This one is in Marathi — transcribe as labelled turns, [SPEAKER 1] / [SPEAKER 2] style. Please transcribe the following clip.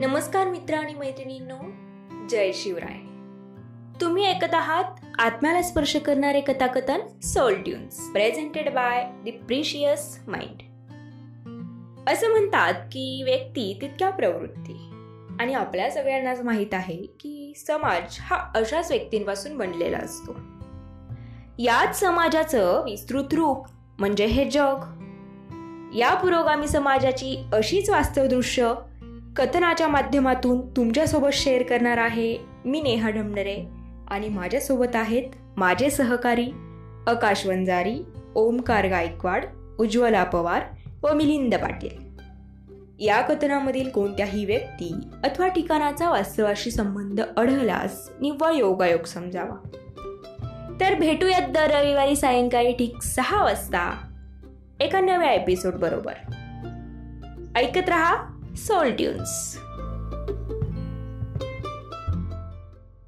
[SPEAKER 1] नमस्कार मित्र आणि मैत्रिणींनो जय शिवराय. तुम्ही ऐकत आहात आत्म्याला स्पर्श करणारे कथाकथन soul tunes presented by the precious mind असं म्हणतात की व्यक्ती तितक्या प्रवृत्ती. आणि आपल्या सगळ्यांनाच माहीत आहे की समाज हा अशाच व्यक्तींपासून बनलेला असतो. याच समाजाचं विस्तृत रूप म्हणजे हे जग. या पुरोगामी समाजाची अशीच वास्तव दृश्य कथनाच्या माध्यमातून तुमच्यासोबत शेअर करणार आहे मी नेहा ढमणरे आणि माझ्यासोबत आहेत माझे सहकारी आकाश वंजारी ओमकार गायकवाड उज्ज्वला पवार व मिलिंद पाटील. या कथनामधील कोणत्याही व्यक्ती अथवा ठिकाणाचा वास्तवाशी संबंध आढळल्यास निव्वळ योगायोग समजावा. तर भेटूयात दर रविवारी सायंकाळी ठीक सहा वाजता एका नव्या एपिसोड बरोबर. ऐकत रहा सोल ट्यून्स